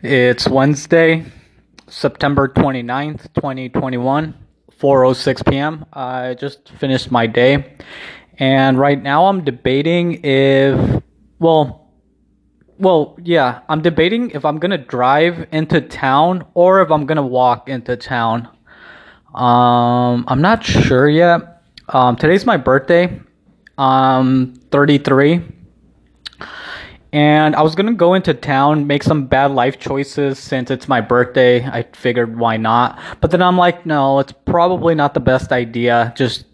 It's Wednesday, September 29th, 2021, 4:06 p.m. I just finished my day and right now I'm debating if well well, yeah, I'm debating if I'm going to drive into town or if I'm going to walk into town. Um I'm not sure yet. Um today's my birthday. I'm 33 and I was gonna go into town, make some bad life choices since it's my birthday. I figured why not. But then I'm like, no, it's probably not the best idea. Just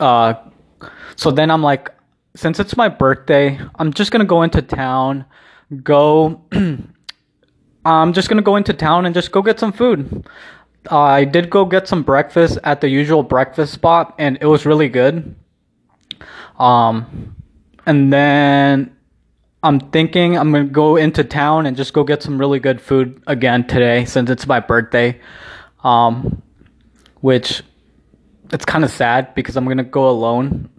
uh so then I'm like, since it's my birthday, I'm just gonna go into town, go I'm just gonna go into town and just go get some food. Uh, I did go get some breakfast at the usual breakfast spot and it was really good. Um and then I'm thinking I'm gonna go into town and just go get some really good food again today since it's my birthday. Um, which it's kind of sad because I'm gonna go alone.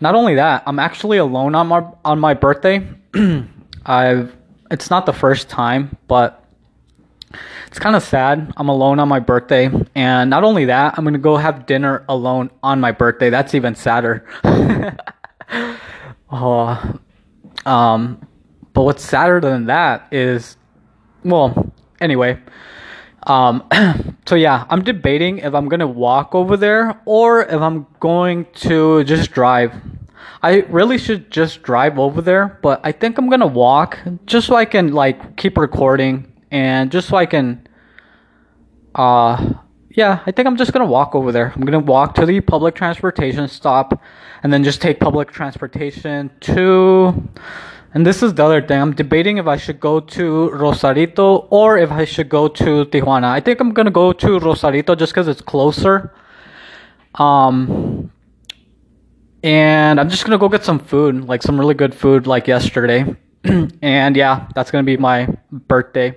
Not only that, I'm actually alone on my on my birthday. I've it's not the first time, but it's kind of sad. I'm alone on my birthday, and not only that, I'm gonna go have dinner alone on my birthday. That's even sadder. oh, um, but what's sadder than that is, well, anyway. Um, so yeah, I'm debating if I'm gonna walk over there or if I'm going to just drive. I really should just drive over there, but I think I'm gonna walk just so I can like keep recording and just so I can. Uh, yeah, I think I'm just gonna walk over there. I'm gonna walk to the public transportation stop, and then just take public transportation to and this is the other thing. I'm debating if I should go to Rosarito or if I should go to Tijuana. I think I'm gonna go to Rosarito just because it's closer. Um, and I'm just gonna go get some food, like some really good food, like yesterday. and yeah, that's gonna be my birthday.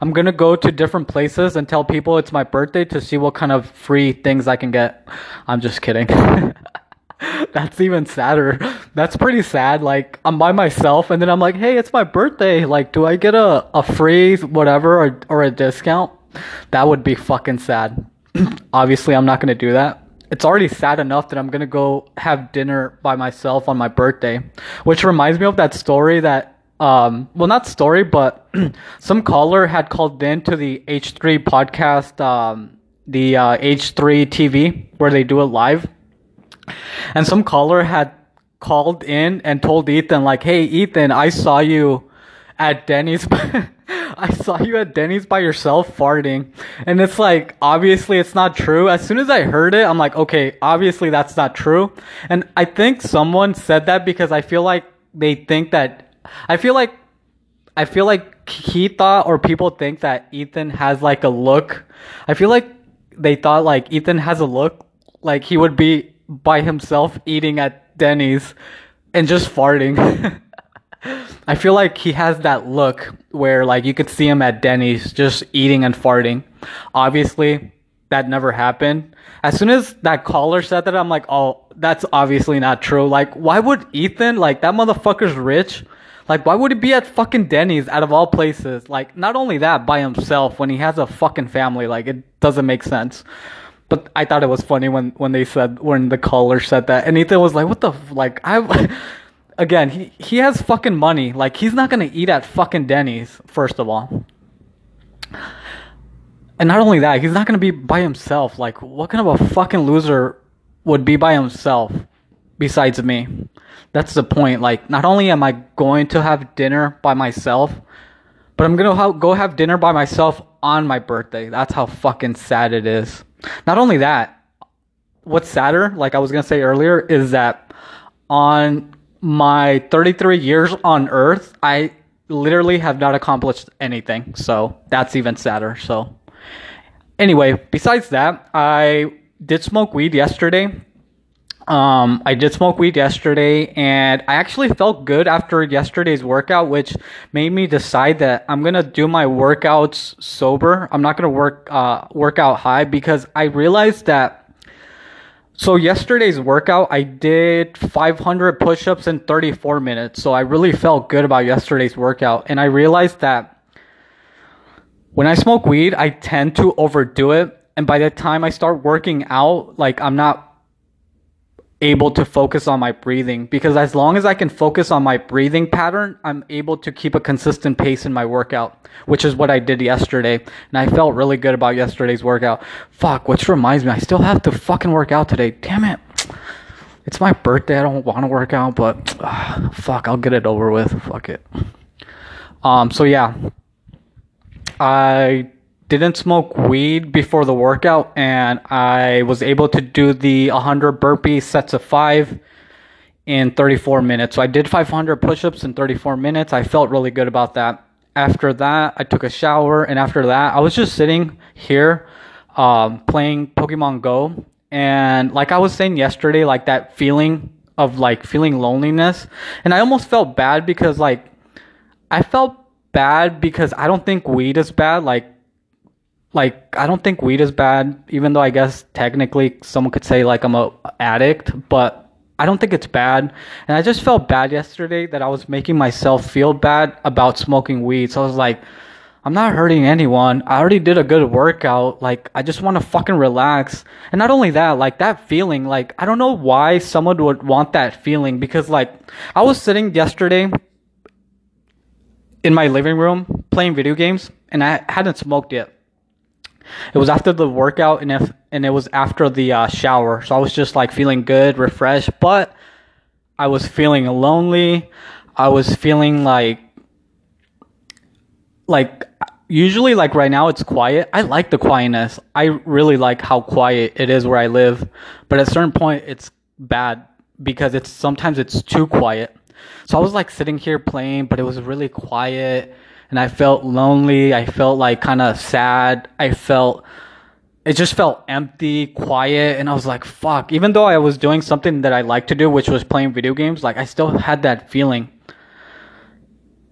I'm gonna go to different places and tell people it's my birthday to see what kind of free things I can get. I'm just kidding. That's even sadder. That's pretty sad. Like I'm by myself and then I'm like, hey, it's my birthday. Like, do I get a, a free whatever or, or a discount? That would be fucking sad. Obviously, I'm not gonna do that. It's already sad enough that I'm gonna go have dinner by myself on my birthday. Which reminds me of that story that um well not story, but some caller had called in to the H3 podcast, um the uh, H3 TV where they do it live and some caller had called in and told Ethan like, "Hey Ethan, I saw you at Denny's. I saw you at Denny's by yourself farting." And it's like, obviously it's not true. As soon as I heard it, I'm like, "Okay, obviously that's not true." And I think someone said that because I feel like they think that I feel like I feel like he thought or people think that Ethan has like a look. I feel like they thought like Ethan has a look like he would be by himself eating at Denny's and just farting. I feel like he has that look where like you could see him at Denny's just eating and farting. Obviously, that never happened. As soon as that caller said that, I'm like, oh, that's obviously not true. Like, why would Ethan, like, that motherfucker's rich? Like, why would he be at fucking Denny's out of all places? Like, not only that, by himself when he has a fucking family. Like, it doesn't make sense. But I thought it was funny when when they said when the caller said that, and Ethan was like, "What the like?" I again, he he has fucking money. Like he's not gonna eat at fucking Denny's. First of all, and not only that, he's not gonna be by himself. Like, what kind of a fucking loser would be by himself besides me? That's the point. Like, not only am I going to have dinner by myself, but I'm gonna ha- go have dinner by myself on my birthday. That's how fucking sad it is. Not only that, what's sadder, like I was gonna say earlier, is that on my 33 years on Earth, I literally have not accomplished anything. So that's even sadder. So anyway, besides that, I did smoke weed yesterday. Um, I did smoke weed yesterday and I actually felt good after yesterday's workout, which made me decide that I'm gonna do my workouts sober. I'm not gonna work uh work out high because I realized that so yesterday's workout I did 500 push-ups in 34 minutes. So I really felt good about yesterday's workout and I realized that when I smoke weed, I tend to overdo it. And by the time I start working out, like I'm not able to focus on my breathing because as long as I can focus on my breathing pattern, I'm able to keep a consistent pace in my workout, which is what I did yesterday. And I felt really good about yesterday's workout. Fuck, which reminds me, I still have to fucking work out today. Damn it. It's my birthday. I don't want to work out, but uh, fuck, I'll get it over with. Fuck it. Um, so yeah. I didn't smoke weed before the workout and I was able to do the 100 burpee sets of 5 in 34 minutes. So I did 500 push-ups in 34 minutes. I felt really good about that. After that, I took a shower and after that, I was just sitting here um, playing Pokemon Go and like I was saying yesterday, like that feeling of like feeling loneliness and I almost felt bad because like I felt bad because I don't think weed is bad. Like like I don't think weed is bad, even though I guess technically someone could say like I'm a addict, but I don't think it's bad. And I just felt bad yesterday that I was making myself feel bad about smoking weed. So I was like, I'm not hurting anyone. I already did a good workout. Like I just want to fucking relax. And not only that, like that feeling, like I don't know why someone would want that feeling because like I was sitting yesterday in my living room playing video games and I hadn't smoked yet. It was after the workout and if and it was after the uh, shower, so I was just like feeling good, refreshed, but I was feeling lonely. I was feeling like like usually like right now it's quiet. I like the quietness. I really like how quiet it is where I live, but at a certain point it's bad because it's sometimes it's too quiet. So I was like sitting here playing, but it was really quiet and I felt lonely. I felt like kind of sad. I felt it just felt empty, quiet, and I was like, fuck. Even though I was doing something that I like to do, which was playing video games, like I still had that feeling.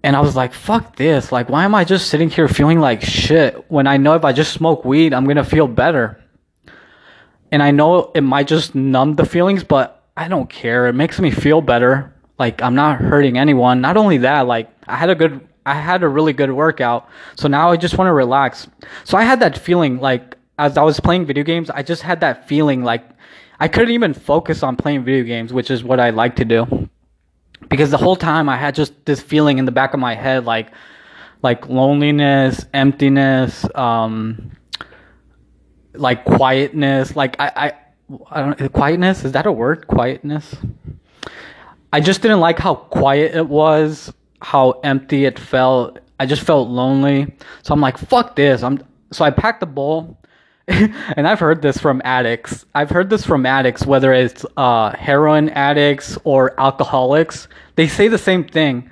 And I was like, fuck this. Like, why am I just sitting here feeling like shit when I know if I just smoke weed, I'm gonna feel better? And I know it might just numb the feelings, but I don't care. It makes me feel better. Like, I'm not hurting anyone. Not only that, like, I had a good I had a really good workout. So now I just want to relax. So I had that feeling like as I was playing video games, I just had that feeling like I couldn't even focus on playing video games, which is what I like to do. Because the whole time I had just this feeling in the back of my head like like loneliness, emptiness, um like quietness, like I I I don't quietness, is that a word? Quietness? I just didn't like how quiet it was how empty it felt. I just felt lonely. So I'm like, fuck this. I'm so I packed the bowl. and I've heard this from addicts. I've heard this from addicts, whether it's uh, heroin addicts or alcoholics. They say the same thing.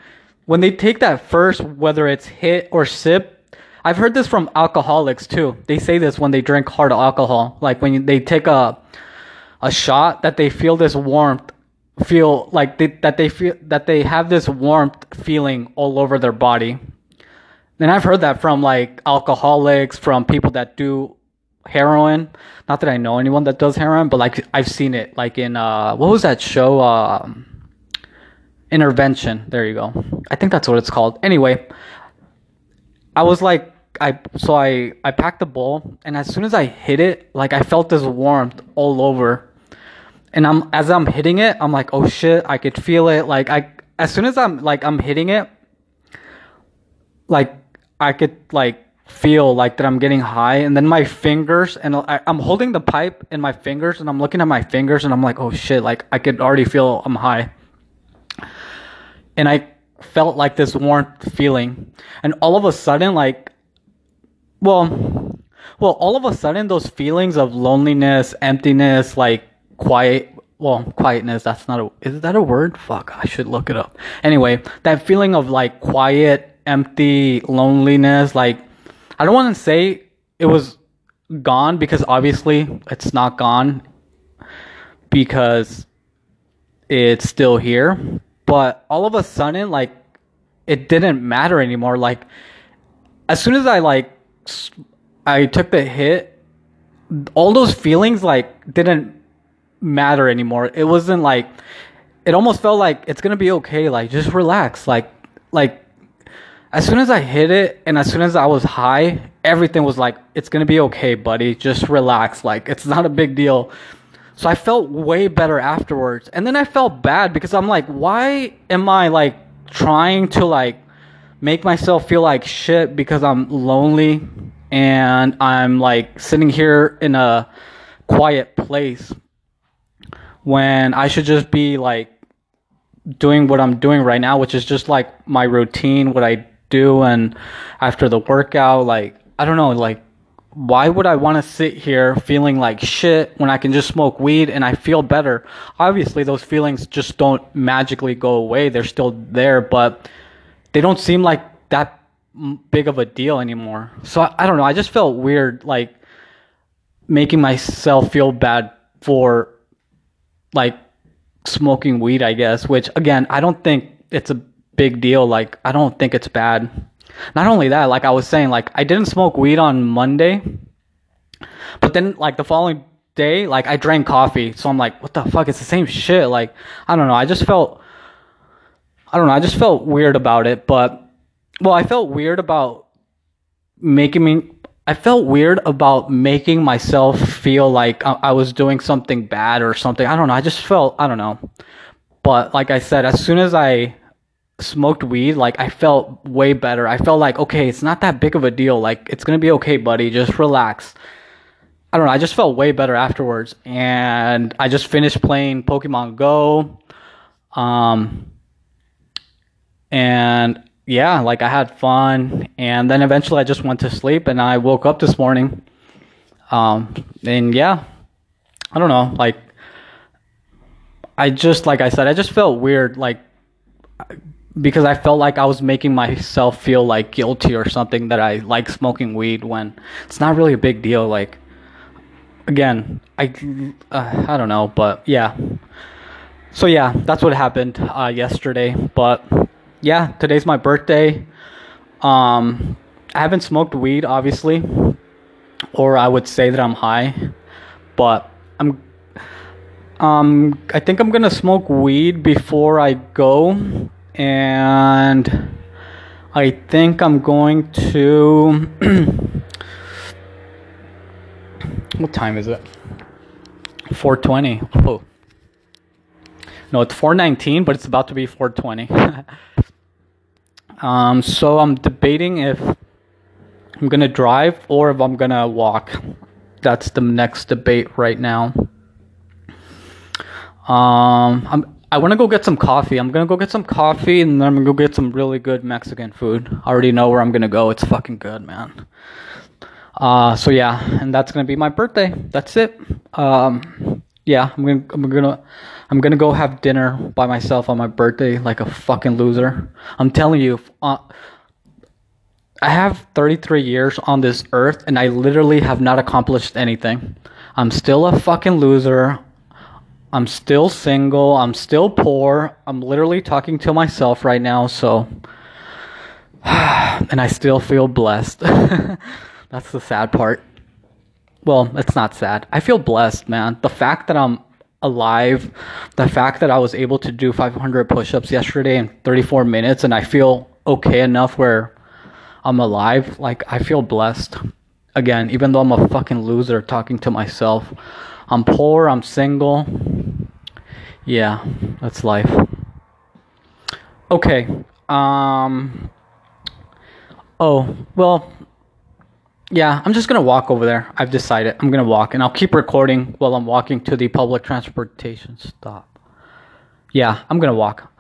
When they take that first, whether it's hit or sip, I've heard this from alcoholics too. They say this when they drink hard alcohol. Like when they take a a shot, that they feel this warmth feel like they, that they feel that they have this warmth feeling all over their body. And I've heard that from like alcoholics, from people that do heroin. Not that I know anyone that does heroin, but like I've seen it like in uh what was that show uh Intervention. There you go. I think that's what it's called. Anyway, I was like I so I I packed the bowl and as soon as I hit it, like I felt this warmth all over and I'm as I'm hitting it, I'm like, oh shit, I could feel it. Like I as soon as I'm like I'm hitting it, like I could like feel like that I'm getting high, and then my fingers and I, I'm holding the pipe in my fingers, and I'm looking at my fingers, and I'm like, oh shit, like I could already feel I'm high, and I felt like this warmth feeling, and all of a sudden, like, well, well, all of a sudden, those feelings of loneliness, emptiness, like quiet well quietness that's not a is that a word? Fuck i should look it up. Anyway that feeling of like quiet empty loneliness like i don't want to say it was gone because obviously it's not gone because it's still here but all of a sudden like it didn't matter anymore. Like as soon as i like i took the hit all those feelings like didn't matter anymore. It wasn't like it almost felt like it's gonna be okay. Like just relax. Like like as soon as I hit it and as soon as I was high, everything was like, it's gonna be okay, buddy. Just relax. Like, it's not a big deal. So I felt way better afterwards. And then I felt bad because I'm like, why am I like trying to like make myself feel like shit because I'm lonely and I'm like sitting here in a quiet place when I should just be like doing what I'm doing right now, which is just like my routine, what I do, and after the workout, like I don't know, like why would I want to sit here feeling like shit when I can just smoke weed and I feel better? Obviously, those feelings just don't magically go away. They're still there, but they don't seem like that big of a deal anymore. So I, I don't know. I just felt weird, like making myself feel bad for like smoking weed, I guess, which again, I don't think it's a big deal. Like, I don't think it's bad. Not only that, like I was saying, like I didn't smoke weed on Monday, but then like the following day, like I drank coffee. So I'm like, what the fuck? It's the same shit. Like, I don't know. I just felt, I don't know. I just felt weird about it. But, well, I felt weird about making me, I felt weird about making myself feel like I, was doing something bad or something. I don't know. I just felt, I don't know. But like I said, as soon as I smoked weed, like I felt way better. I felt like, okay, it's not that big of a deal. Like it's gonna be okay, buddy. Just relax. I don't know. I just felt way better afterwards, and I just finished playing Pokemon Go. Um, and yeah, like I had fun, and then eventually I just went to sleep, and I woke up this morning. Um, and yeah, I don't know, like I just like I said, I just felt weird, like because I felt like I was making myself feel like guilty or something that I like smoking weed when it's not really a big deal. Like again, I uh, I don't know, but yeah. So yeah, that's what happened uh, yesterday, but yeah, today's my birthday. Um, I haven't smoked weed, obviously, or I would say that I'm high, but I'm. Um, I think I'm gonna smoke weed before I go, and I think I'm going to. what time is it? 420. Oh. No, it's 419, but it's about to be 420. Um, so I'm debating if I'm gonna drive or if I'm gonna walk. That's the next debate right now. Um, I'm, I want to go get some coffee. I'm gonna go get some coffee and then I'm gonna go get some really good Mexican food. I already know where I'm gonna go. It's fucking good, man. Uh, so yeah, and that's gonna be my birthday. That's it. Um, yeah, I'm gonna, I'm gonna, I'm gonna go have dinner by myself on my birthday like a fucking loser. I'm telling you, uh, I have 33 years on this earth and I literally have not accomplished anything. I'm still a fucking loser. I'm still single. I'm still poor. I'm literally talking to myself right now, so. and I still feel blessed. That's the sad part. Well, it's not sad. I feel blessed, man. The fact that I'm alive. The fact that I was able to do 500 push ups yesterday in 34 minutes and I feel okay enough where I'm alive, like, I feel blessed. Again, even though I'm a fucking loser talking to myself, I'm poor, I'm single. Yeah, that's life. Okay. Um. Oh, well, yeah, I'm just gonna walk over there. I've decided I'm gonna walk, and I'll keep recording while I'm walking to the public transportation stop. Yeah, I'm gonna walk.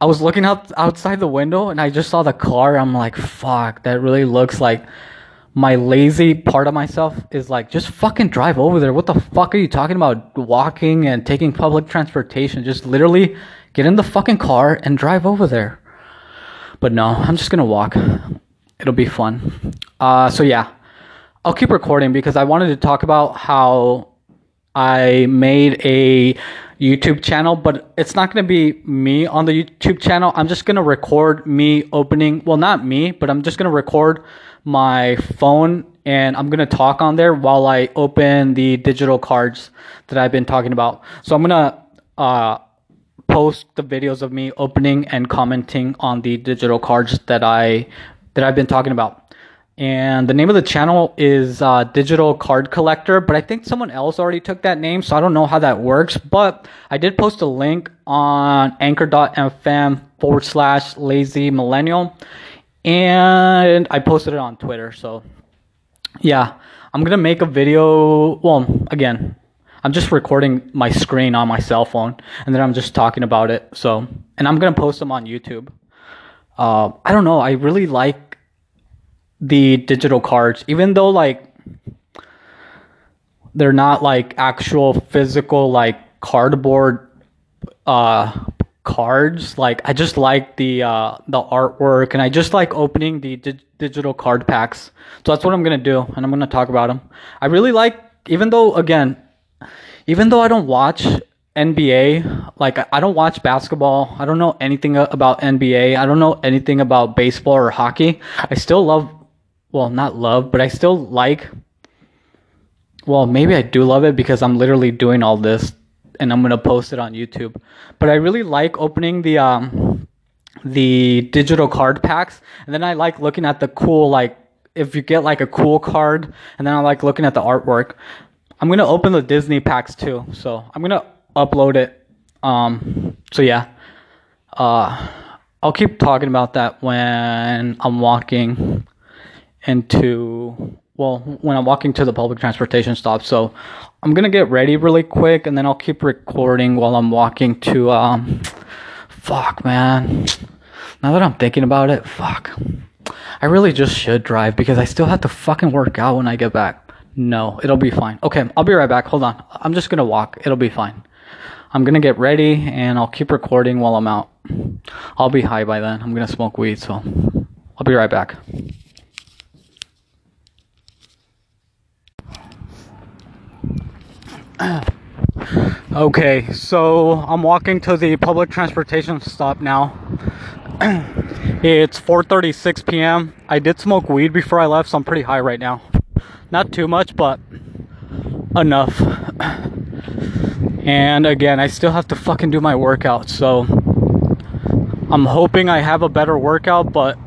I was looking out outside the window, and I just saw the car. I'm like, fuck, that really looks like my lazy part of myself is like, just fucking drive over there. What the fuck are you talking about? Walking and taking public transportation? Just literally get in the fucking car and drive over there. But no, I'm just gonna walk. It'll be fun. Uh, so yeah. I'll keep recording because I wanted to talk about how I made a YouTube channel, but it's not going to be me on the YouTube channel. I'm just going to record me opening, well, not me, but I'm just going to record my phone and I'm going to talk on there while I open the digital cards that I've been talking about. So I'm going to uh, post the videos of me opening and commenting on the digital cards that I that I've been talking about. And the name of the channel is uh, Digital Card Collector, but I think someone else already took that name, so I don't know how that works. But I did post a link on anchor.fm forward slash lazy millennial, and I posted it on Twitter. So yeah, I'm gonna make a video. Well, again, I'm just recording my screen on my cell phone, and then I'm just talking about it. So, and I'm gonna post them on YouTube. Uh, I don't know. I really like the digital cards, even though like they're not like actual physical like cardboard uh cards like i just like the uh the artwork and i just like opening the di- digital card packs. So that's what i'm gonna do and i'm gonna talk about them i really like even though again even though i don't watch nba like i don't watch basketball i don't know anything about nba i don't know anything about baseball or hockey i still love well not love but i still like well maybe i do love it because i'm literally doing all this and I'm gonna post it on YouTube. But I really like opening the um the digital card packs, and then I like looking at the cool like if you get like a cool card, and then I like looking at the artwork. I'm gonna open the Disney packs too, so I'm gonna upload it. Um, so yeah, uh, I'll keep talking about that when I'm walking into well when I'm walking to the public transportation stop. So I'm gonna get ready really quick and then I'll keep recording while I'm walking to um fuck man. Now that I'm thinking about it, fuck. I really just should drive because I still have to fucking work out when I get back. No, it'll be fine. Okay, I'll be right back. Hold on. I'm just gonna walk. It'll be fine. I'm gonna get ready and I'll keep recording while I'm out. I'll be high by then. I'm gonna smoke weed, so I'll be right back. Okay, so I'm walking to the public transportation stop now. it's 4:36 p.m. I did smoke weed before I left, so I'm pretty high right now. Not too much, but enough. And again, I still have to fucking do my workout, so I'm hoping I have a better workout, but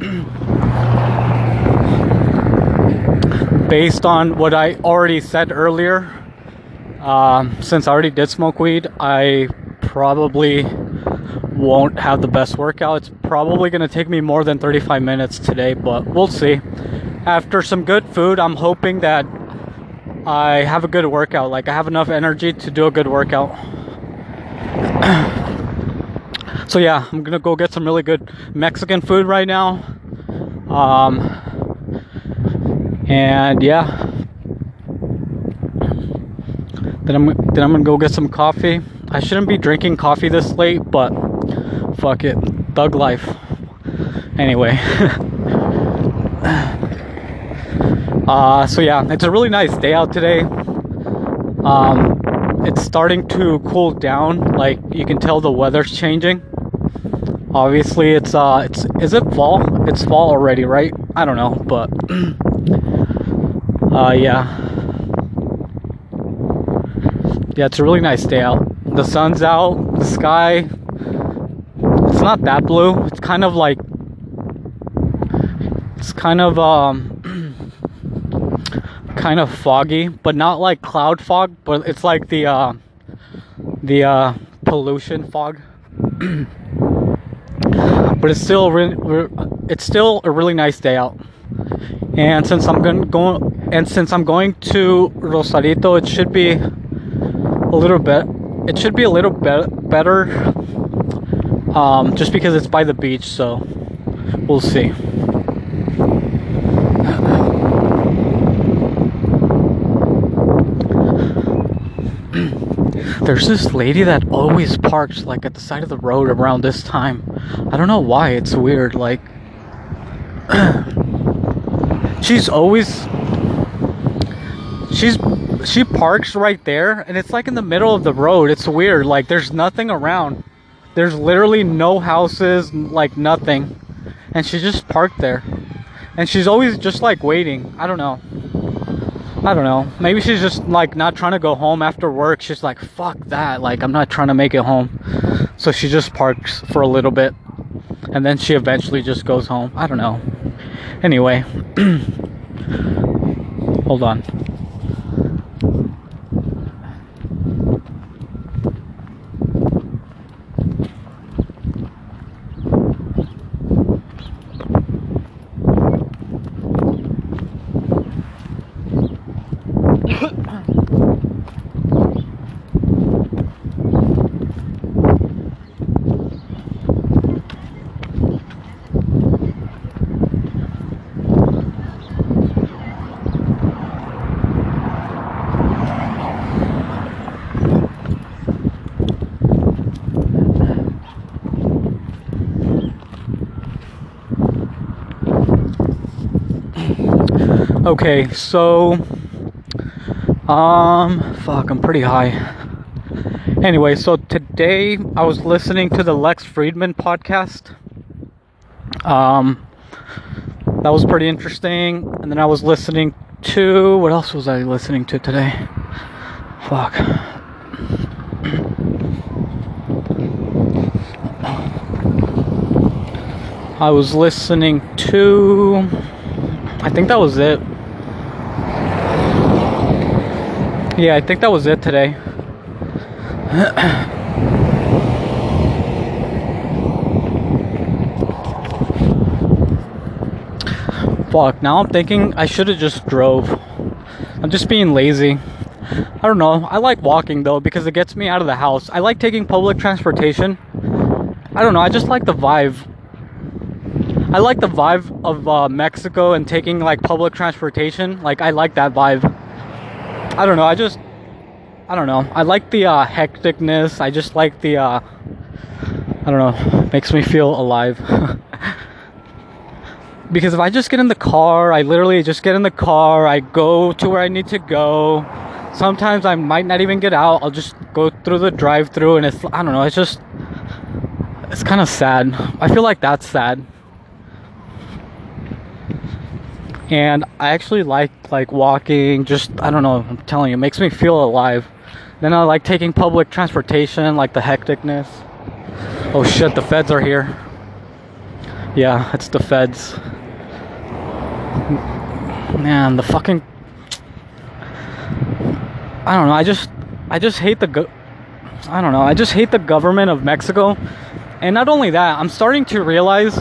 based on what I already said earlier, um, since I already did smoke weed, I probably won't have the best workout. It's probably going to take me more than 35 minutes today, but we'll see. After some good food, I'm hoping that I have a good workout. Like, I have enough energy to do a good workout. so, yeah, I'm going to go get some really good Mexican food right now. Um, and yeah, then I'm then I'm gonna go get some coffee. I shouldn't be drinking coffee this late, but fuck it, thug life. Anyway. uh, so yeah, it's a really nice day out today. Um, it's starting to cool down. Like you can tell the weather's changing. Obviously, it's uh, it's is it fall? It's fall already, right? I don't know, but uh, yeah yeah, it's a really nice day out. The sun's out, the sky, it's not that blue. It's kind of like, it's kind of, um, kind of foggy, but not like cloud fog, but it's like the, uh, the, uh, pollution fog. but it's still, re- it's still a really nice day out. And since I'm going, going, and since I'm going to Rosarito, it should be a little bit. It should be a little bit better, um, just because it's by the beach. So we'll see. There's this lady that always parks like at the side of the road around this time. I don't know why. It's weird. Like she's always she's she parks right there and it's like in the middle of the road. It's weird. Like there's nothing around. There's literally no houses, like nothing. And she just parked there. And she's always just like waiting. I don't know. I don't know. Maybe she's just like not trying to go home after work. She's like, fuck that. Like, I'm not trying to make it home. So she just parks for a little bit and then she eventually just goes home. I don't know. Anyway, hold on. Okay, so um fuck, I'm pretty high. Anyway, so today I was listening to the Lex Fridman podcast. Um that was pretty interesting. And then I was listening to what else was I listening to today? Fuck. I was listening to I think that was it. Yeah, I think that was it today. Fuck, now I'm thinking I should have just drove. I'm just being lazy. I don't know. I like walking though because it gets me out of the house. I like taking public transportation. I don't know. I just like the vibe. I like the vibe of uh, Mexico and taking like public transportation. Like I like that vibe. I don't know. I just I don't know. I like the uh, hecticness. I just like the uh, I don't know. Makes me feel alive. because if I just get in the car, I literally just get in the car, I go to where I need to go. Sometimes I might not even get out. I'll just go through the drive-through and it's I don't know, it's just it's kind of sad. I feel like that's sad. And I actually like like walking, just I don't know, I'm telling you, it makes me feel alive. Then I like taking public transportation, like the hecticness. Oh shit, the feds are here. Yeah, it's the feds. Man, the fucking I don't know. I just I just hate the go- I don't know. I just hate the government of Mexico. And not only that, I'm starting to realize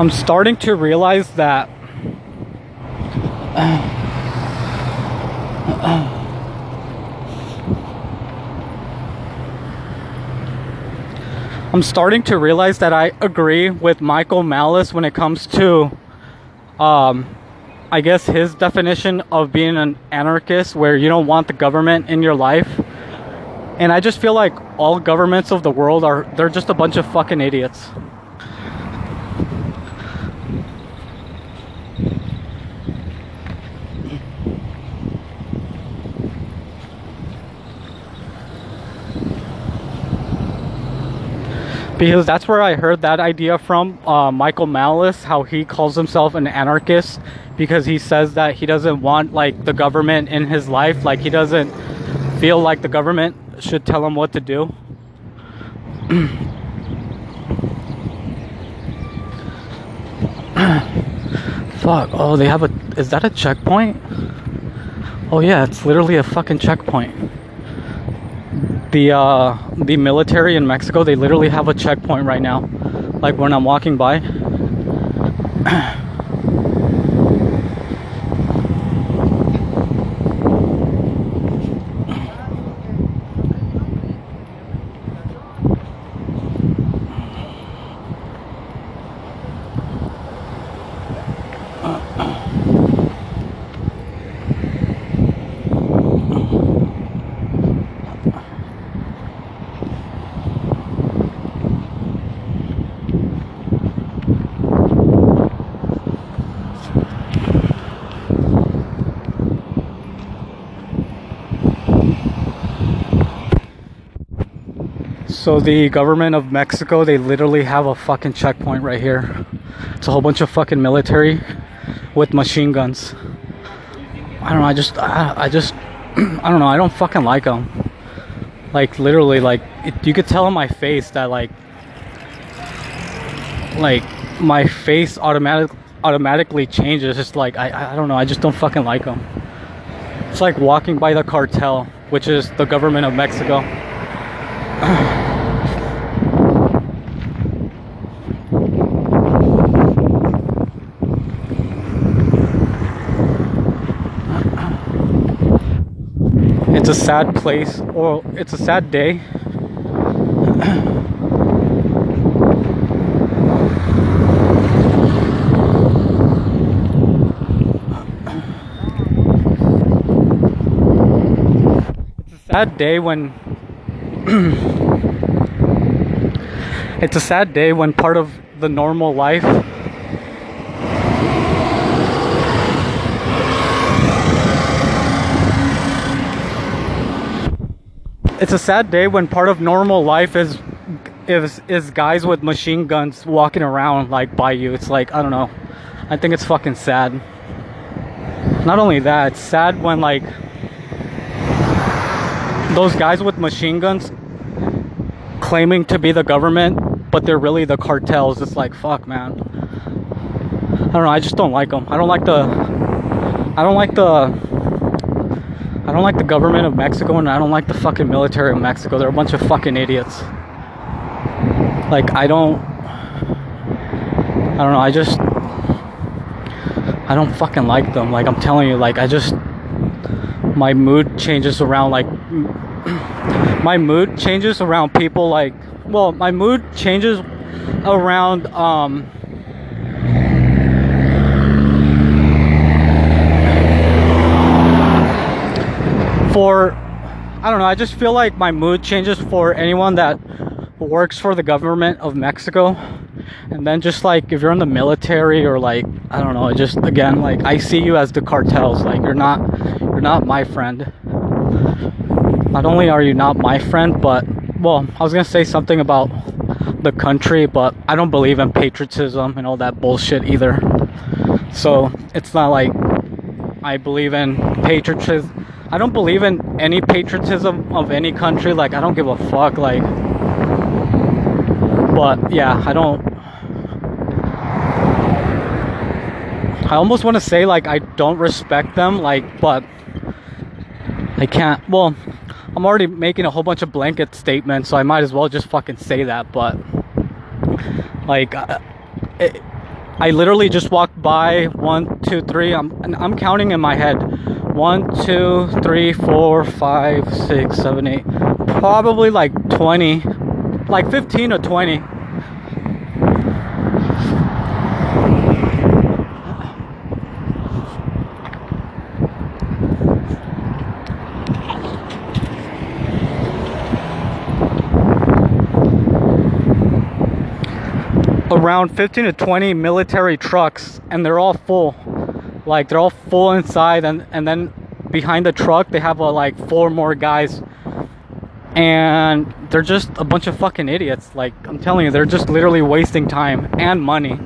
I'm starting to realize that I'm starting to realize that I agree with Michael Malice when it comes to, um, I guess his definition of being an anarchist, where you don't want the government in your life. And I just feel like all governments of the world are, they're just a bunch of fucking idiots. Because that's where I heard that idea from uh, Michael Malice, how he calls himself an anarchist because he says that he doesn't want like the government in his life, like he doesn't feel like the government should tell him what to do. Fuck. Oh, they have a. Is that a checkpoint? Oh yeah, it's literally a fucking checkpoint the uh, the military in Mexico they literally have a checkpoint right now. Like when I'm walking by So the government of Mexico, they literally have a fucking checkpoint right here. It's a whole bunch of fucking military with machine guns. I don't know. I just, I, I just, I don't know. I don't fucking like them. Like literally, like it, you could tell on my face that like, like my face automatic automatically changes. It's like I, I don't know. I just don't fucking like them. It's like walking by the cartel, which is the government of Mexico. a sad place or it's a sad day. It's a sad day when it's a sad day when part of the normal life it's a sad day when part of normal life is is is guys with machine guns walking around like by you. It's like I don't know. I think it's fucking sad. Not only that, it's sad when like those guys with machine guns claiming to be the government, but they're really the cartels. It's like fuck, man. I don't know. I just don't like them. I don't like the. I don't like the I don't like the government of Mexico and I don't like the fucking military of Mexico. They're a bunch of fucking idiots. Like I don't I don't know, I just I don't fucking like them. Like I'm telling you, like I just my mood changes around like my mood changes around people like well, my mood changes around um for I don't know, I just feel like my mood changes for anyone that works for the government of Mexico. And then just like if you're in the military or like I don't know, just again like I see you as the cartels. Like you're not you're not my friend. Not only are you not my friend, but well, I was gonna say something about the country, but I don't believe in patriotism and all that bullshit either. So it's not like I believe in patriotism I don't believe in any patriotism of any country. Like, I don't give a fuck. Like, but yeah, I don't. I almost want to say, like, I don't respect them. Like, but I can't. Well, I'm already making a whole bunch of blanket statements, so I might as well just fucking say that. But, like, uh, it, I literally just walked by one, two, three. I'm, I'm counting in my head one, two, three, four, five, six, seven, eight, probably like 20, like 15 or 20. Around 15 to 20 military trucks, and they're all full like they're all full inside and and then behind the truck they have uh, like four more guys. And they're just a bunch of fucking idiots. Like i'm telling you they're just literally wasting time and money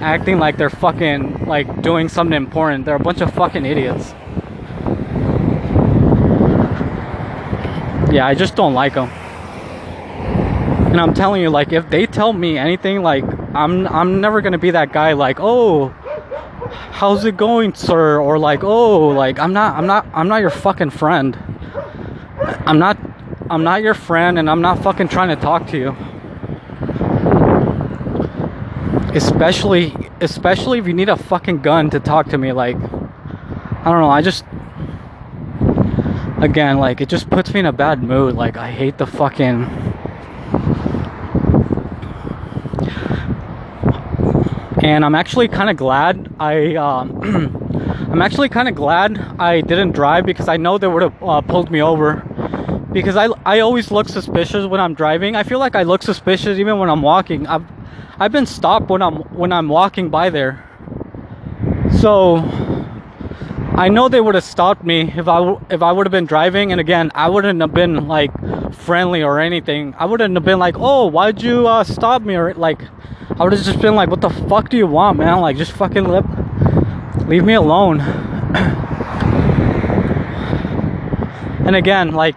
acting like they're fucking like doing something important. They're a bunch of fucking idiots. Yeah i just don't like them and i'm telling you like if they tell me anything like i'm i'm never gonna be that guy like oh how's it going sir? Or like oh like i'm not i'm not i'm not your fucking friend. I'm not i'm not your friend and i'm not fucking trying to talk to you. Especially especially if you need a fucking gun to talk to me like i don't know i just again like it just puts me in a bad mood. Like i hate the fucking and I'm actually kind of glad I um, I'm actually kind of glad I didn't drive because I know they would have uh, pulled me over because I, I always look suspicious when I'm driving. I feel like I look suspicious even when I'm walking. I've I've been stopped when I'm when I'm walking by there. So I know they would have stopped me if I if I would have been driving, and again, I wouldn't have been like friendly or anything. I wouldn't have been like, "Oh, why'd you uh, stop me?" or like, I would have just been like, "What the fuck do you want, man? Like, just fucking leave, leave me alone." and again, like.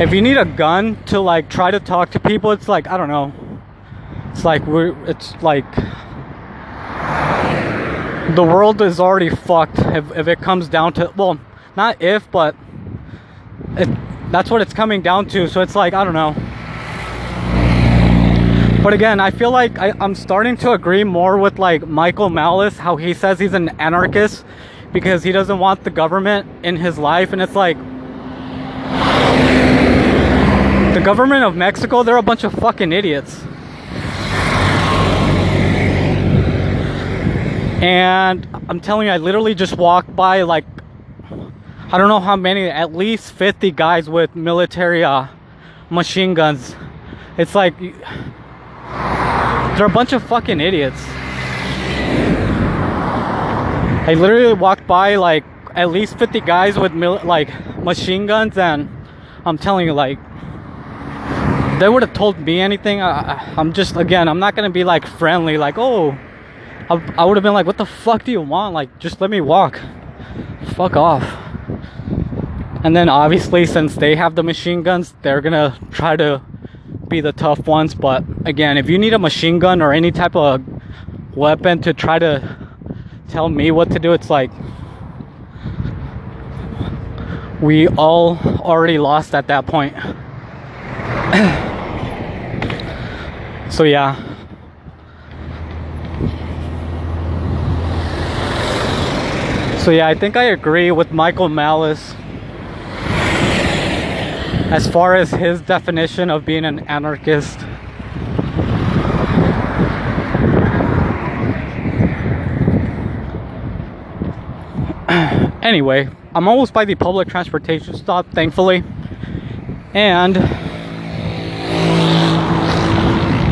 If you need a gun to like try to talk to people, it's like I don't know. It's like we're it's like the world is already fucked if, if it comes down to well, not if, but it, that's what it's coming down to. So it's like I don't know. But again, I feel like I, I'm starting to agree more with like Michael Malice, how he says he's an anarchist because he doesn't want the government in his life, and it's like the government of Mexico, they're a bunch of fucking idiots. And I'm telling you, I literally just walked by like, I don't know how many, at least 50 guys with military uh, machine guns. It's like, they're a bunch of fucking idiots. I literally walked by like at least 50 guys with like machine guns, and I'm telling you, like, they would have told me anything, I, am just again, I'm not gonna be like friendly, like oh, I, I would have been like, what the fuck do you want? Like, just let me walk. Fuck off. And then obviously, since they have the machine guns, they're gonna try to be the tough ones. But again, if you need a machine gun or any type of weapon to try to tell me what to do, it's like we all already lost at that point. So yeah. So yeah, I think I agree with Michael Malice as far as his definition of being an anarchist. anyway, I'm almost by the public transportation stop, thankfully. And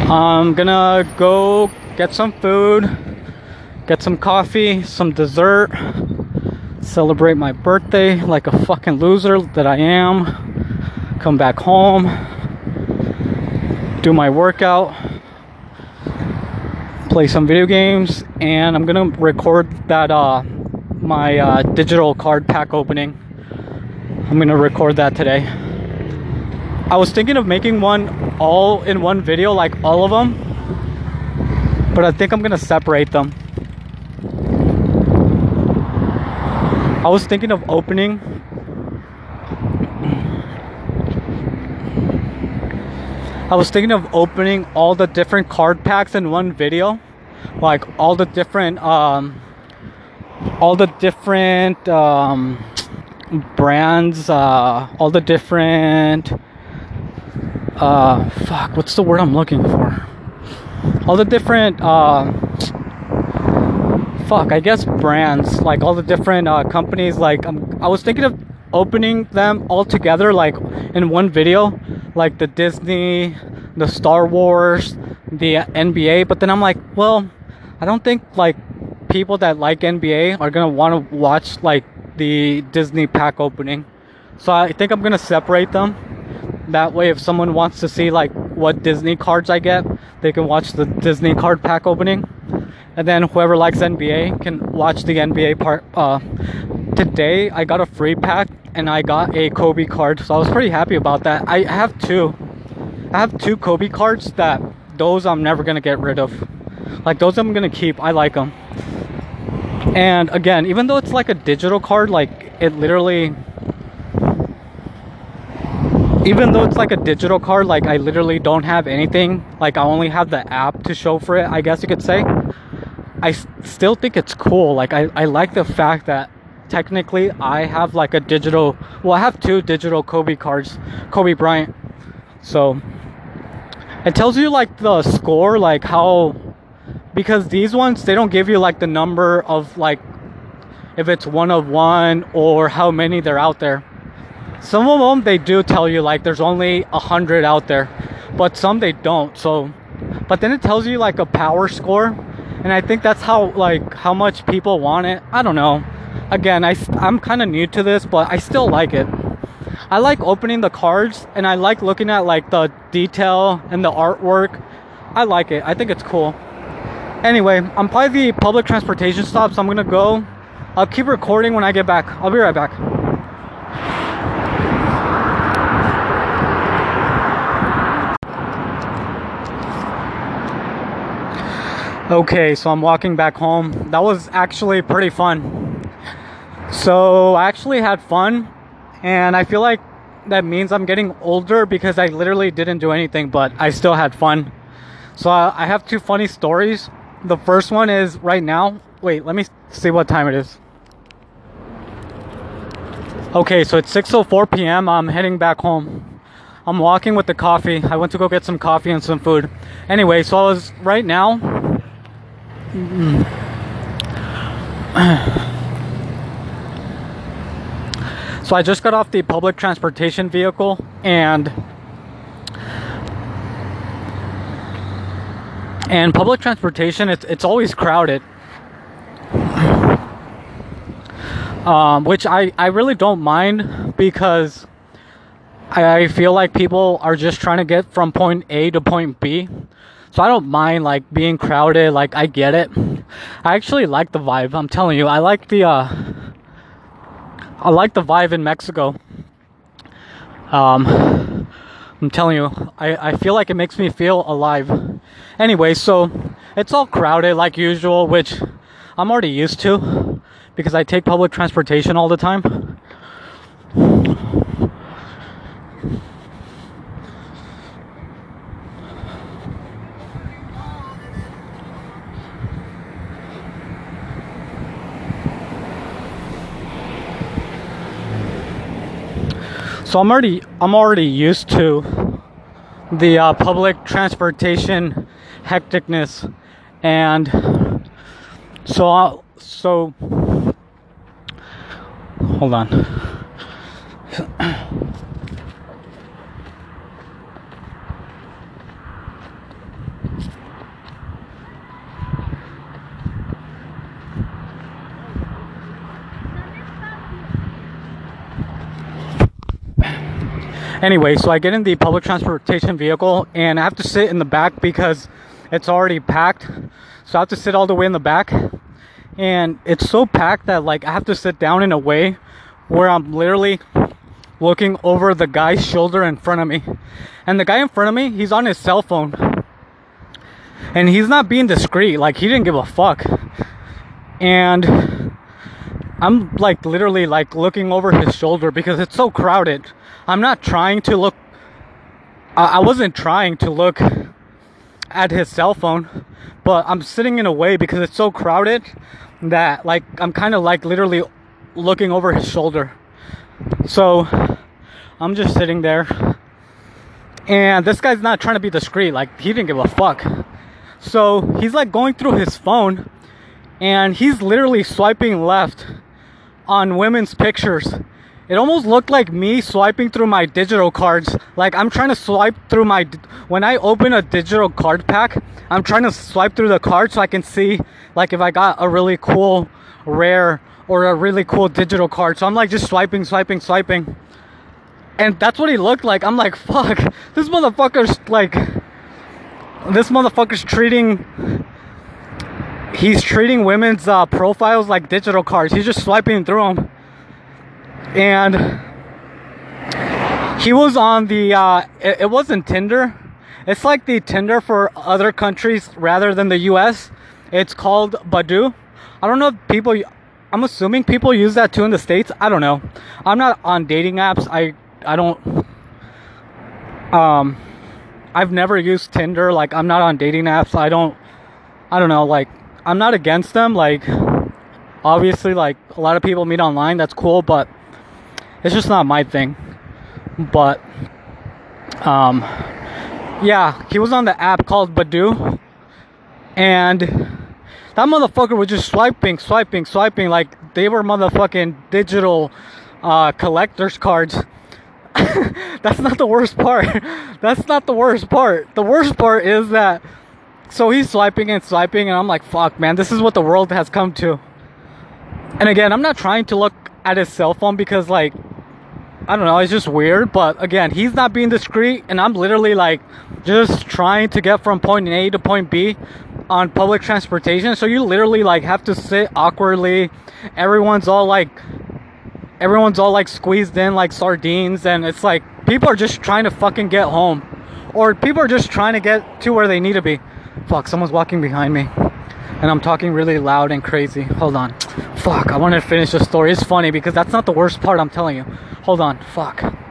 I'm gonna go get some food, get some coffee, some dessert, celebrate my birthday like a fucking loser that I am, come back home, do my workout, play some video games, and I'm gonna record that uh, my uh, digital card pack opening. I'm gonna record that today. I was thinking of making one all in one video, like all of them. But I think I'm gonna separate them. I was thinking of opening I was thinking of opening all the different card packs in one video. Like all the different um all the different um brands, uh all the different uh fuck what's the word i'm looking for all the different uh fuck i guess brands like all the different uh companies like um, i was thinking of opening them all together like in one video like the disney the star wars the nba but then i'm like well i don't think like people that like nba are gonna want to watch like the disney pack opening. So i think i'm gonna separate them. That way, if someone wants to see like what Disney cards I get, they can watch the Disney card pack opening. And then whoever likes NBA can watch the NBA part. Uh, today I got a free pack and I got a Kobe card, so I was pretty happy about that. I have two. I have two Kobe cards that those I'm never gonna get rid of. Like those I'm gonna keep. I like them. And again, even though it's like a digital card, like it literally even though it's like a digital card, like I literally don't have anything, like I only have the app to show for it, I guess you could say. I still think it's cool. Like I, I like the fact that technically I have like a digital, well, I have two digital Kobe cards, Kobe Bryant. So it tells you like the score, like how, because these ones, they don't give you like the number of like if it's one of one or how many they're out there some of them they do tell you like there's only a hundred out there, but some they don't. So, but then it tells you like a power score, and I think that's how like how much people want it. I don't know. Again, I I'm kind of new to this, but I still like it. I like opening the cards and I like looking at like the detail and the artwork. I like it. I think it's cool. Anyway, I'm by the public transportation stop, so I'm gonna go. I'll keep recording when I get back. I'll be right back. Okay, so I'm walking back home. That was actually pretty fun. So I actually had fun, and I feel like that means I'm getting older because I literally didn't do anything, but I still had fun. So I have two funny stories. The first one is right now. Wait, let me see what time it is. Okay, so it's 6:04 p.m. I'm heading back home. I'm walking with the coffee. I went to go get some coffee and some food. Anyway, so I was right now so I just got off the public transportation vehicle and and public transportation it's it's always crowded. Um, which I, I really don't mind because I, I feel like people are just trying to get from point A to point B so I don't mind like being crowded, like I get it. I actually like the vibe. I'm telling you, I like the uh I like the vibe in Mexico. Um I'm telling you, I, I feel like it makes me feel alive. Anyway, so it's all crowded like usual, which I'm already used to because I take public transportation all the time. So I'm already I'm already used to the uh, public transportation hecticness, and so I'll, so hold on. Anyway, so I get in the public transportation vehicle and I have to sit in the back because it's already packed. So I have to sit all the way in the back. And it's so packed that like I have to sit down in a way where I'm literally looking over the guy's shoulder in front of me. And the guy in front of me, he's on his cell phone. And he's not being discreet. Like he didn't give a fuck. And I'm like literally like looking over his shoulder because it's so crowded. I'm not trying to look. I wasn't trying to look at his cell phone, but I'm sitting in a way because it's so crowded that like I'm kind of like literally looking over his shoulder. So I'm just sitting there. And this guy's not trying to be discreet. Like he didn't give a fuck. So he's like going through his phone and he's literally swiping left on women's pictures it almost looked like me swiping through my digital cards. Like I'm trying to swipe through my when I open a digital card pack, I'm trying to swipe through the card so I can see like if I got a really cool rare or a really cool digital card. So I'm like just swiping, swiping, swiping. And that's what he looked like. I'm like, fuck, this motherfucker's like this motherfucker's treating he's treating women's uh, profiles like digital cards. He's just swiping through them and he was on the uh, it, it wasn't tinder. It's like the tinder for other countries rather than the us it's called Badoo. i don't know if people i'm assuming people use that too in the states. I don't know. I'm not on dating apps. I i don't um i've never used tinder. Like i'm not on dating apps. I don't i don't know. Like i'm not against them. Like obviously like a lot of people meet online. That's cool. But it's just not my thing. But um yeah, he was on the app called Badoo and that motherfucker was just swiping, swiping, swiping like they were motherfucking digital uh, collector's cards. that's not the worst part. That's not the worst part. The worst part is that so he's swiping and swiping and I'm like, fuck man, this is what the world has come to. And again, I'm not trying to look at his cell phone because like I don't know, it's just weird, but again, he's not being discreet and I'm literally like just trying to get from point A to point B on public transportation. So you literally like have to sit awkwardly. Everyone's all like everyone's all like squeezed in like sardines and it's like people are just trying to fucking get home or people are just trying to get to where they need to be fuck someone's walking behind me and i'm talking really loud and crazy. Hold on. Fuck i wanted to finish the story. It's funny because that's not the worst part i'm telling you. Hold on. Fuck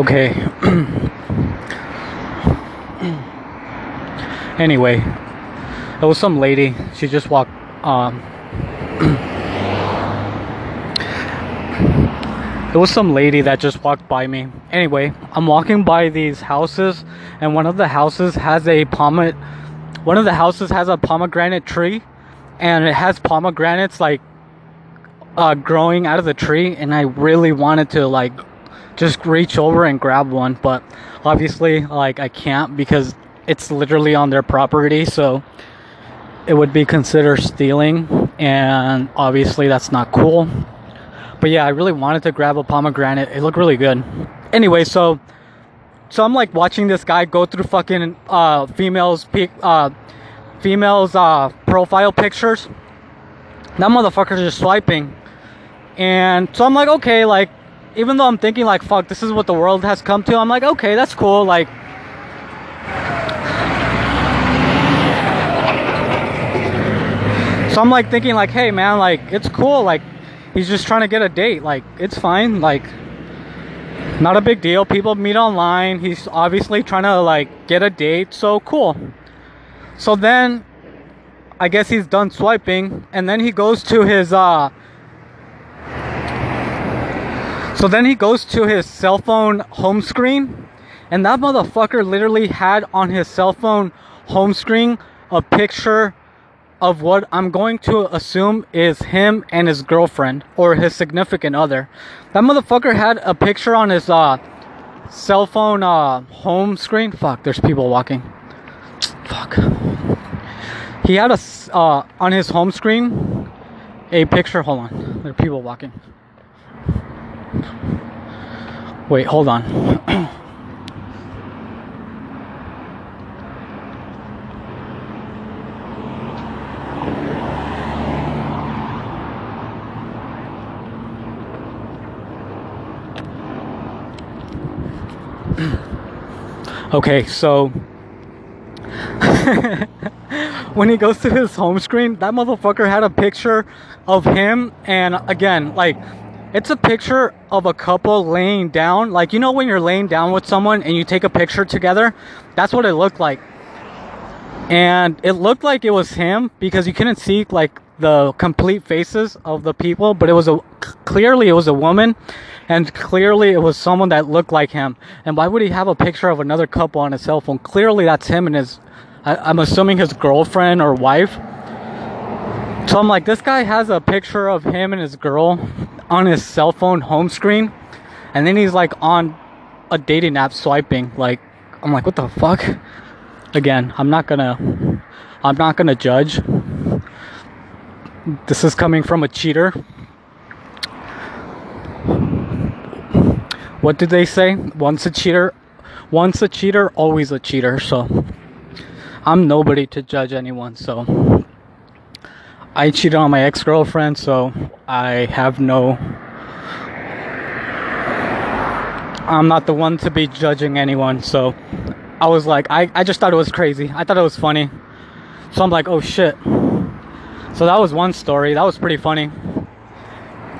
Okay. anyway, it was some lady. She just walked. Um, it was some lady that just walked by me. Anyway, I'm walking by these houses, and one of the houses has a pomegranate. One of the houses has a pomegranate tree, and it has pomegranates like uh, growing out of the tree. And I really wanted to like just reach over and grab one, but obviously, like, I can't because it's literally on their property, so it would be considered stealing, and obviously, that's not cool. But yeah, I really wanted to grab a pomegranate. It looked really good. Anyway, so so I'm like watching this guy go through fucking uh females uh females uh profile pictures. That motherfucker's just swiping. And so I'm like, okay, like even though I'm thinking like, fuck, this is what the world has come to, I'm like, okay, that's cool. Like, so I'm like thinking like, hey man, like it's cool. Like, he's just trying to get a date. Like, it's fine. Like, not a big deal. People meet online. He's obviously trying to like get a date. So cool. So then, I guess he's done swiping, and then he goes to his uh so then he goes to his cell phone home screen, and that motherfucker literally had on his cell phone home screen a picture of what I'm going to assume is him and his girlfriend or his significant other. That motherfucker had a picture on his uh, cell phone uh, home screen. Fuck, there's people walking. Fuck. He had a uh, on his home screen a picture. Hold on, there are people walking. Wait, hold on. okay, so when he goes to his home screen, that motherfucker had a picture of him and again, like it's a picture of a couple laying down. Like, you know, when you're laying down with someone and you take a picture together? That's what it looked like. And it looked like it was him because you couldn't see, like, the complete faces of the people, but it was a clearly it was a woman and clearly it was someone that looked like him. And why would he have a picture of another couple on his cell phone? Clearly that's him and his, I, I'm assuming his girlfriend or wife. So I'm like, this guy has a picture of him and his girl on his cell phone home screen, and then he's like on a dating app swiping. Like, I'm like, what the fuck? Again, I'm not gonna, I'm not gonna judge. This is coming from a cheater. What did they say? Once a cheater, once a cheater, always a cheater. So, I'm nobody to judge anyone. So. I cheated on my ex girlfriend, so I have no. I'm not the one to be judging anyone, so I was like, I, I just thought it was crazy. I thought it was funny. So I'm like, oh shit. So that was one story. That was pretty funny.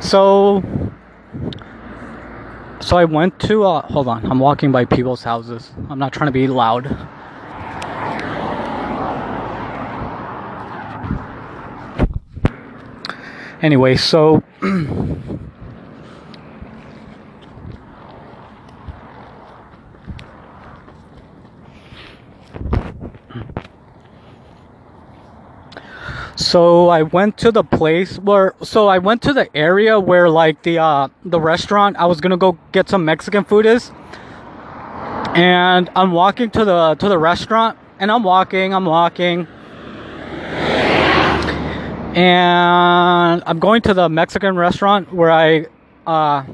So. So I went to, uh, hold on, I'm walking by people's houses. I'm not trying to be loud. Anyway, so so I went to the place where so I went to the area where like the uh the restaurant I was gonna go get some Mexican food is. And I'm walking to the to the restaurant and I'm walking I'm walking and I'm going to the Mexican restaurant where I uh,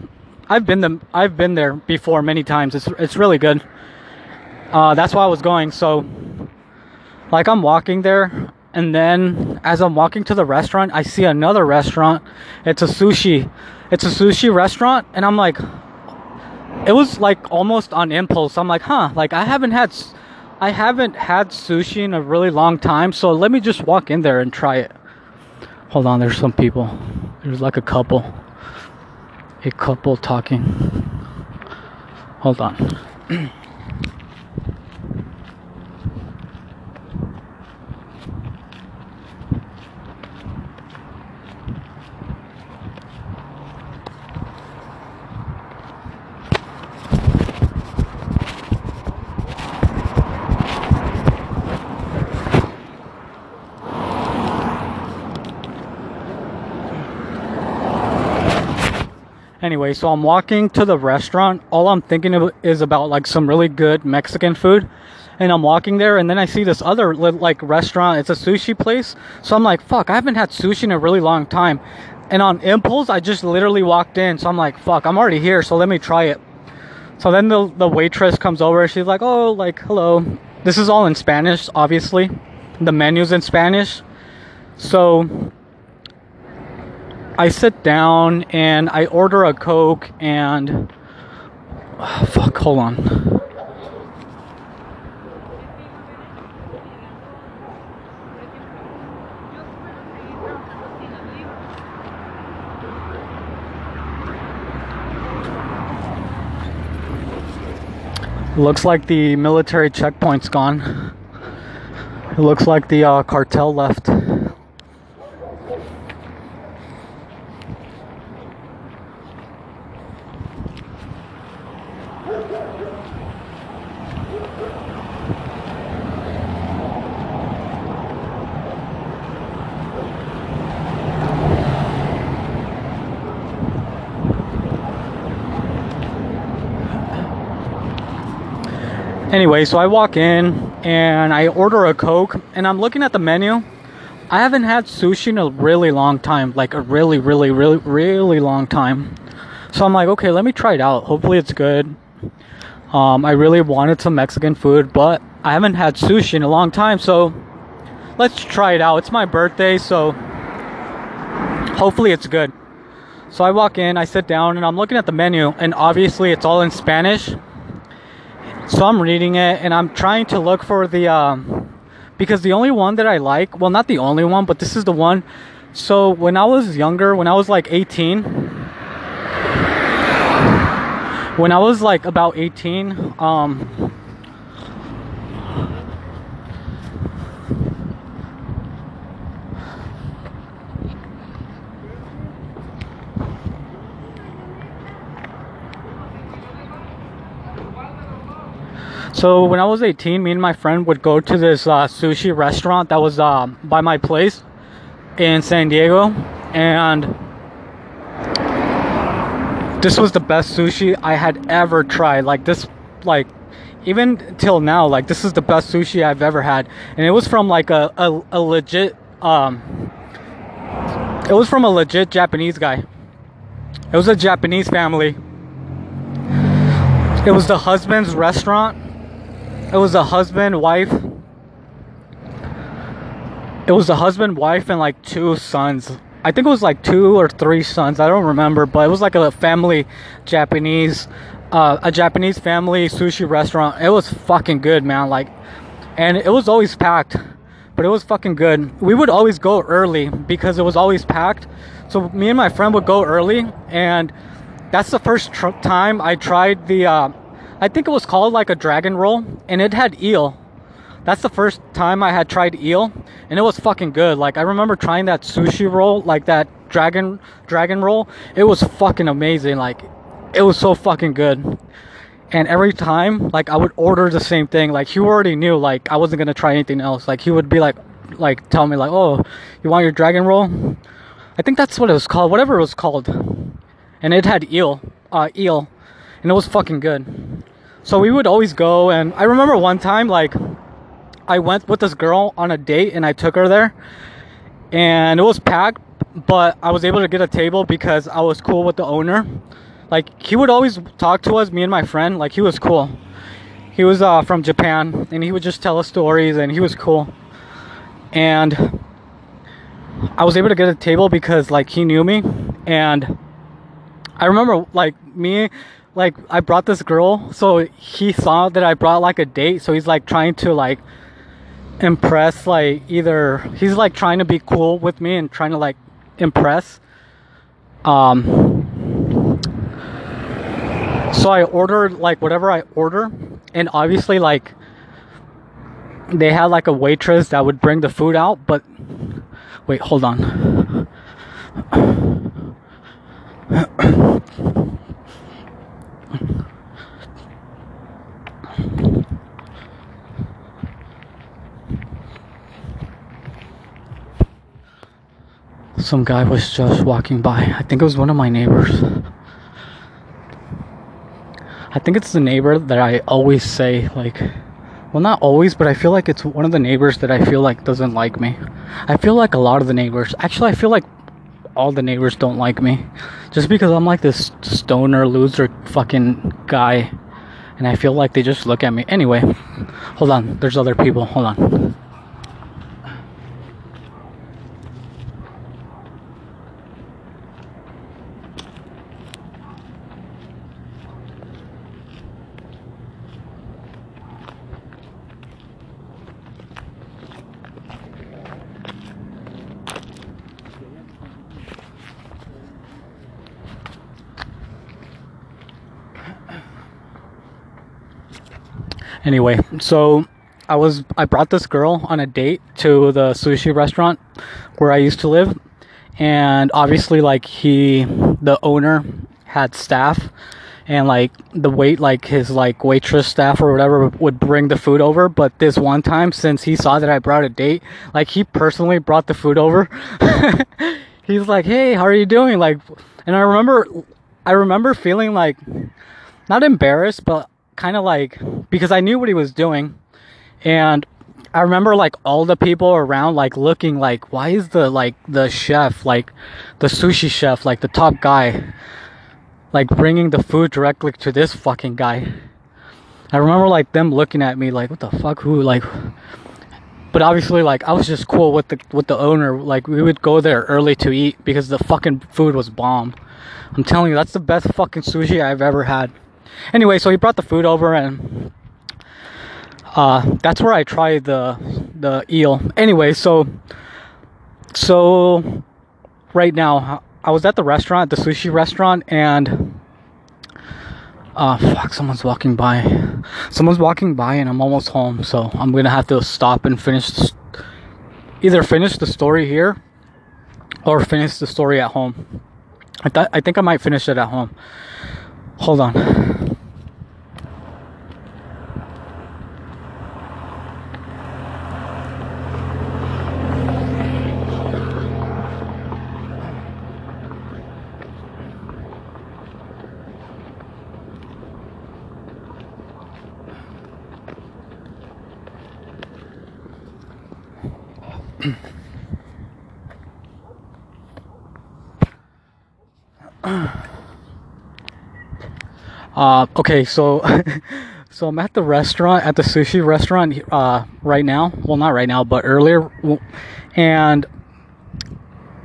I've been the I've been there before many times. It's it's really good. Uh, that's why I was going. So, like I'm walking there, and then as I'm walking to the restaurant, I see another restaurant. It's a sushi. It's a sushi restaurant, and I'm like, it was like almost on impulse. I'm like, huh, like I haven't had. I haven't had sushi in a really long time, so let me just walk in there and try it. Hold on, there's some people. There's like a couple. A couple talking. Hold on. Anyway, so I'm walking to the restaurant. All I'm thinking of is about like some really good Mexican food. And I'm walking there, and then I see this other like restaurant. It's a sushi place. So I'm like, fuck, I haven't had sushi in a really long time. And on impulse, I just literally walked in. So I'm like, fuck, I'm already here. So let me try it. So then the, the waitress comes over. She's like, oh, like, hello. This is all in Spanish, obviously. The menu's in Spanish. So I sit down and I order a Coke and. Oh, fuck, hold on. Looks like the military checkpoint's gone. It looks like the uh, cartel left. Anyway, so I walk in and I order a Coke and I'm looking at the menu. I haven't had sushi in a really long time, like a really, really, really, really long time. So I'm like, okay, let me try it out. Hopefully it's good. Um, I really wanted some Mexican food, but I haven't had sushi in a long time, so let's try it out. It's my birthday, so hopefully it's good. So I walk in, I sit down, and I'm looking at the menu, and obviously it's all in Spanish. So I'm reading it and I'm trying to look for the um, because the only one that I like, well, not the only one, but this is the one. So when I was younger, when I was like 18, when I was like about 18, um, So when I was 18, me and my friend would go to this uh, sushi restaurant that was uh, by my place in San Diego, and this was the best sushi I had ever tried. Like this, like even till now, like this is the best sushi I've ever had, and it was from like a a, a legit um, it was from a legit Japanese guy. It was a Japanese family. It was the husband's restaurant. It was a husband, wife. It was a husband, wife, and like two sons. I think it was like two or three sons. I don't remember, but it was like a family Japanese, uh, a Japanese family sushi restaurant. It was fucking good, man. Like, and it was always packed, but it was fucking good. We would always go early because it was always packed. So me and my friend would go early, and that's the first tr- time I tried the. Uh, I think it was called like a dragon roll, and it had eel. That's the first time I had tried eel, and it was fucking good. Like I remember trying that sushi roll, like that dragon dragon roll. It was fucking amazing. Like it was so fucking good. And every time, like I would order the same thing. Like he already knew, like I wasn't gonna try anything else. Like he would be like, like tell me like, oh, you want your dragon roll? I think that's what it was called, whatever it was called. And it had eel, uh, eel, and it was fucking good. So we would always go, and I remember one time, like, I went with this girl on a date, and I took her there, and it was packed, but I was able to get a table because I was cool with the owner. Like, he would always talk to us, me and my friend, like, he was cool. He was uh, from Japan, and he would just tell us stories, and he was cool. And I was able to get a table because like he knew me and I remember like me like I brought this girl so he saw that I brought like a date so he's like trying to like impress like either he's like trying to be cool with me and trying to like impress um so I ordered like whatever I order and obviously like they had like a waitress that would bring the food out but Wait, hold on. Some guy was just walking by. I think it was one of my neighbors. I think it's the neighbor that I always say, like, well, not always, but I feel like it's one of the neighbors that I feel like doesn't like me. I feel like a lot of the neighbors, actually, I feel like all the neighbors don't like me. Just because I'm like this stoner, loser fucking guy. And I feel like they just look at me. Anyway, hold on. There's other people. Hold on. Anyway, so I was I brought this girl on a date to the sushi restaurant where I used to live, and obviously like he the owner had staff and like the wait like his like waitress staff or whatever would bring the food over. But this one time since he saw that i brought a date like he personally brought the food over. He's like hey how are you doing? Like and i remember i remember feeling like not embarrassed but kind of like because I knew what he was doing, and I remember like all the people around like looking like why is the like the chef like the sushi chef like the top guy like bringing the food directly to this fucking guy. I remember like them looking at me like what the fuck who like but obviously like I was just cool with the with the owner like we would go there early to eat because the fucking food was bomb. I'm telling you that's the best fucking sushi I've ever had. Anyway, so he brought the food over and uh, that's where I tried the the eel. Anyway, so so right now I was at the restaurant, the sushi restaurant, and uh, fuck, someone's walking by. Someone's walking by, and I'm almost home, so I'm gonna have to stop and finish. Either finish the story here, or finish the story at home. I thought I think I might finish it at home. Hold on. Uh, okay, so so I'm at the restaurant at the sushi restaurant uh, right now. Well, not right now, but earlier, and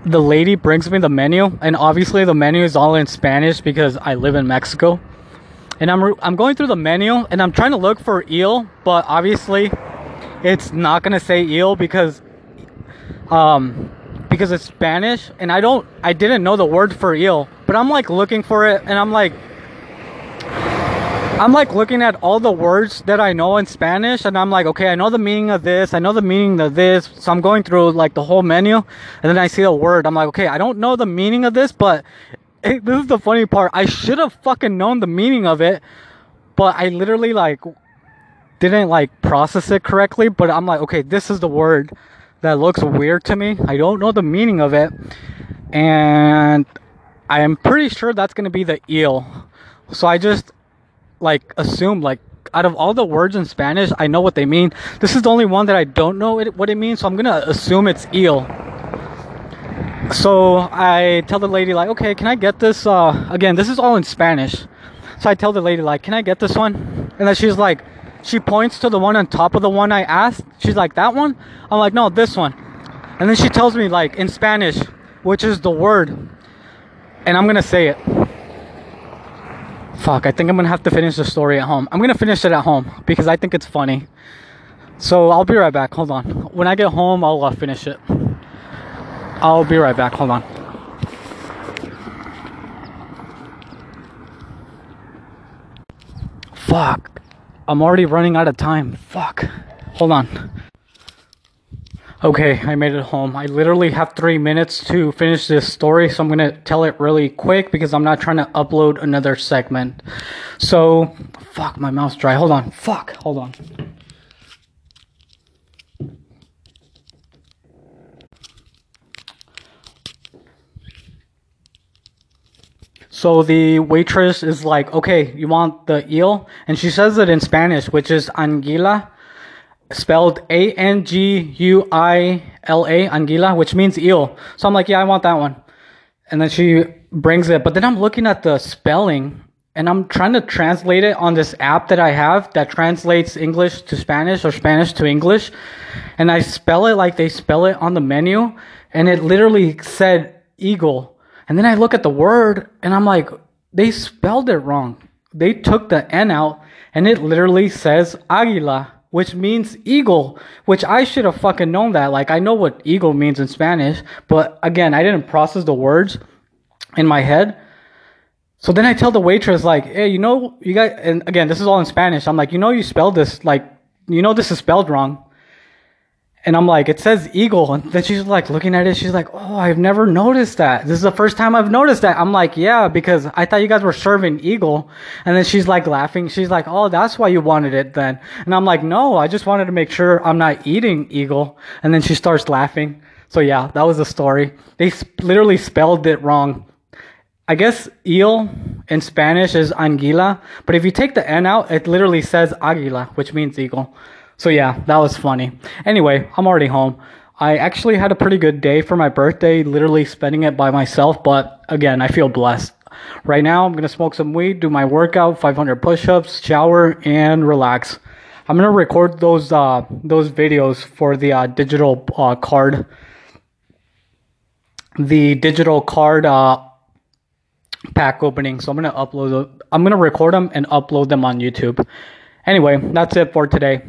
the lady brings me the menu, and obviously the menu is all in Spanish because I live in Mexico. And I'm re- I'm going through the menu, and I'm trying to look for eel, but obviously, it's not gonna say eel because um because it's Spanish, and I don't I didn't know the word for eel, but I'm like looking for it, and I'm like I'm like looking at all the words that I know in Spanish and I'm like, okay, I know the meaning of this, I know the meaning of this. So I'm going through like the whole menu and then I see a word. I'm like, okay, I don't know the meaning of this, but it, this is the funny part. I should have fucking known the meaning of it, but I literally like didn't like process it correctly. But I'm like, okay, this is the word that looks weird to me. I don't know the meaning of it. And I am pretty sure that's to be the eel. So I just like assume like out of all the words in Spanish, I know what they mean. This is the only one that I don't know it, what it means, so I'm gonna assume it's eel. So I tell the lady like, okay, can I get this? Uh, again, this is all in Spanish. So I tell the lady like, can I get this one? And then she's like, she points to the one on top of the one I asked. She's like, that one? I'm like, no, this one. And then she tells me like in Spanish, which is the word, and I'm gonna say it. Fuck, I think I'm gonna have to finish the story at home. I'm gonna finish it at home because I think it's funny. So I'll be right back. Hold on. When I get home, I'll uh, finish it. I'll be right back. Hold on. Fuck. I'm already running out of time. Fuck. Hold on. Okay, I made it home. I literally have three minutes to finish this story, so I'm gonna tell it really quick because I'm not trying to upload another segment. So, fuck, my mouth's dry. Hold on. Fuck, hold on. So the waitress is like, okay, you want the eel? And she says it in Spanish, which is anguila spelled A N G U I L A, anguila, which means eel. So I'm like, yeah, I want that one. And then she brings it, but then I'm looking at the spelling and I'm trying to translate it on this app that I have that translates English to Spanish or Spanish to English. And I spell it like they spell it on the menu, and it literally said eagle. And then I look at the word and I'm like, they spelled it wrong. They took the N out and it literally says aguila which means eagle, which I should have fucking known that. Like, I know what eagle means in Spanish, but again, I didn't process the words in my head. So then I tell the waitress, like, hey, you know, you guys, and again, this is all in Spanish. I'm like, you know, you spelled this, like, you know, this is spelled wrong. And I'm like, it says eagle. And then she's like looking at it. She's like, oh, I've never noticed that. This is the first time I've noticed that. I'm like, yeah, because I thought you guys were serving eagle. And then she's like laughing. She's like, oh, that's why you wanted it then. And I'm like, no, I just wanted to make sure I'm not eating eagle. And then she starts laughing. So yeah, that was the story. They sp- literally spelled it wrong. I guess eel in Spanish is anguila, but if you take the N out, it literally says aguila, which means eagle. So yeah, that was funny. Anyway, I'm already home. I actually had a pretty good day for my birthday, literally spending it by myself, but again, I feel blessed. Right now, I'm gonna smoke some weed, do my workout, 500 push-ups, shower, and relax. I'm gonna record those uh, those videos for the uh, digital uh, card, the digital card uh, pack opening. So I'm gonna upload. I'm gonna record them and upload them on YouTube. Anyway, that's it for today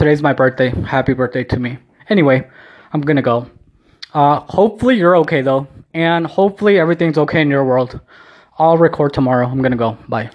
today's my birthday. Happy birthday to me. Anyway, I'm gonna go. Uh, hopefully you're okay though, and hopefully everything's okay in your world. I'll record tomorrow. I'm gonna go. Bye.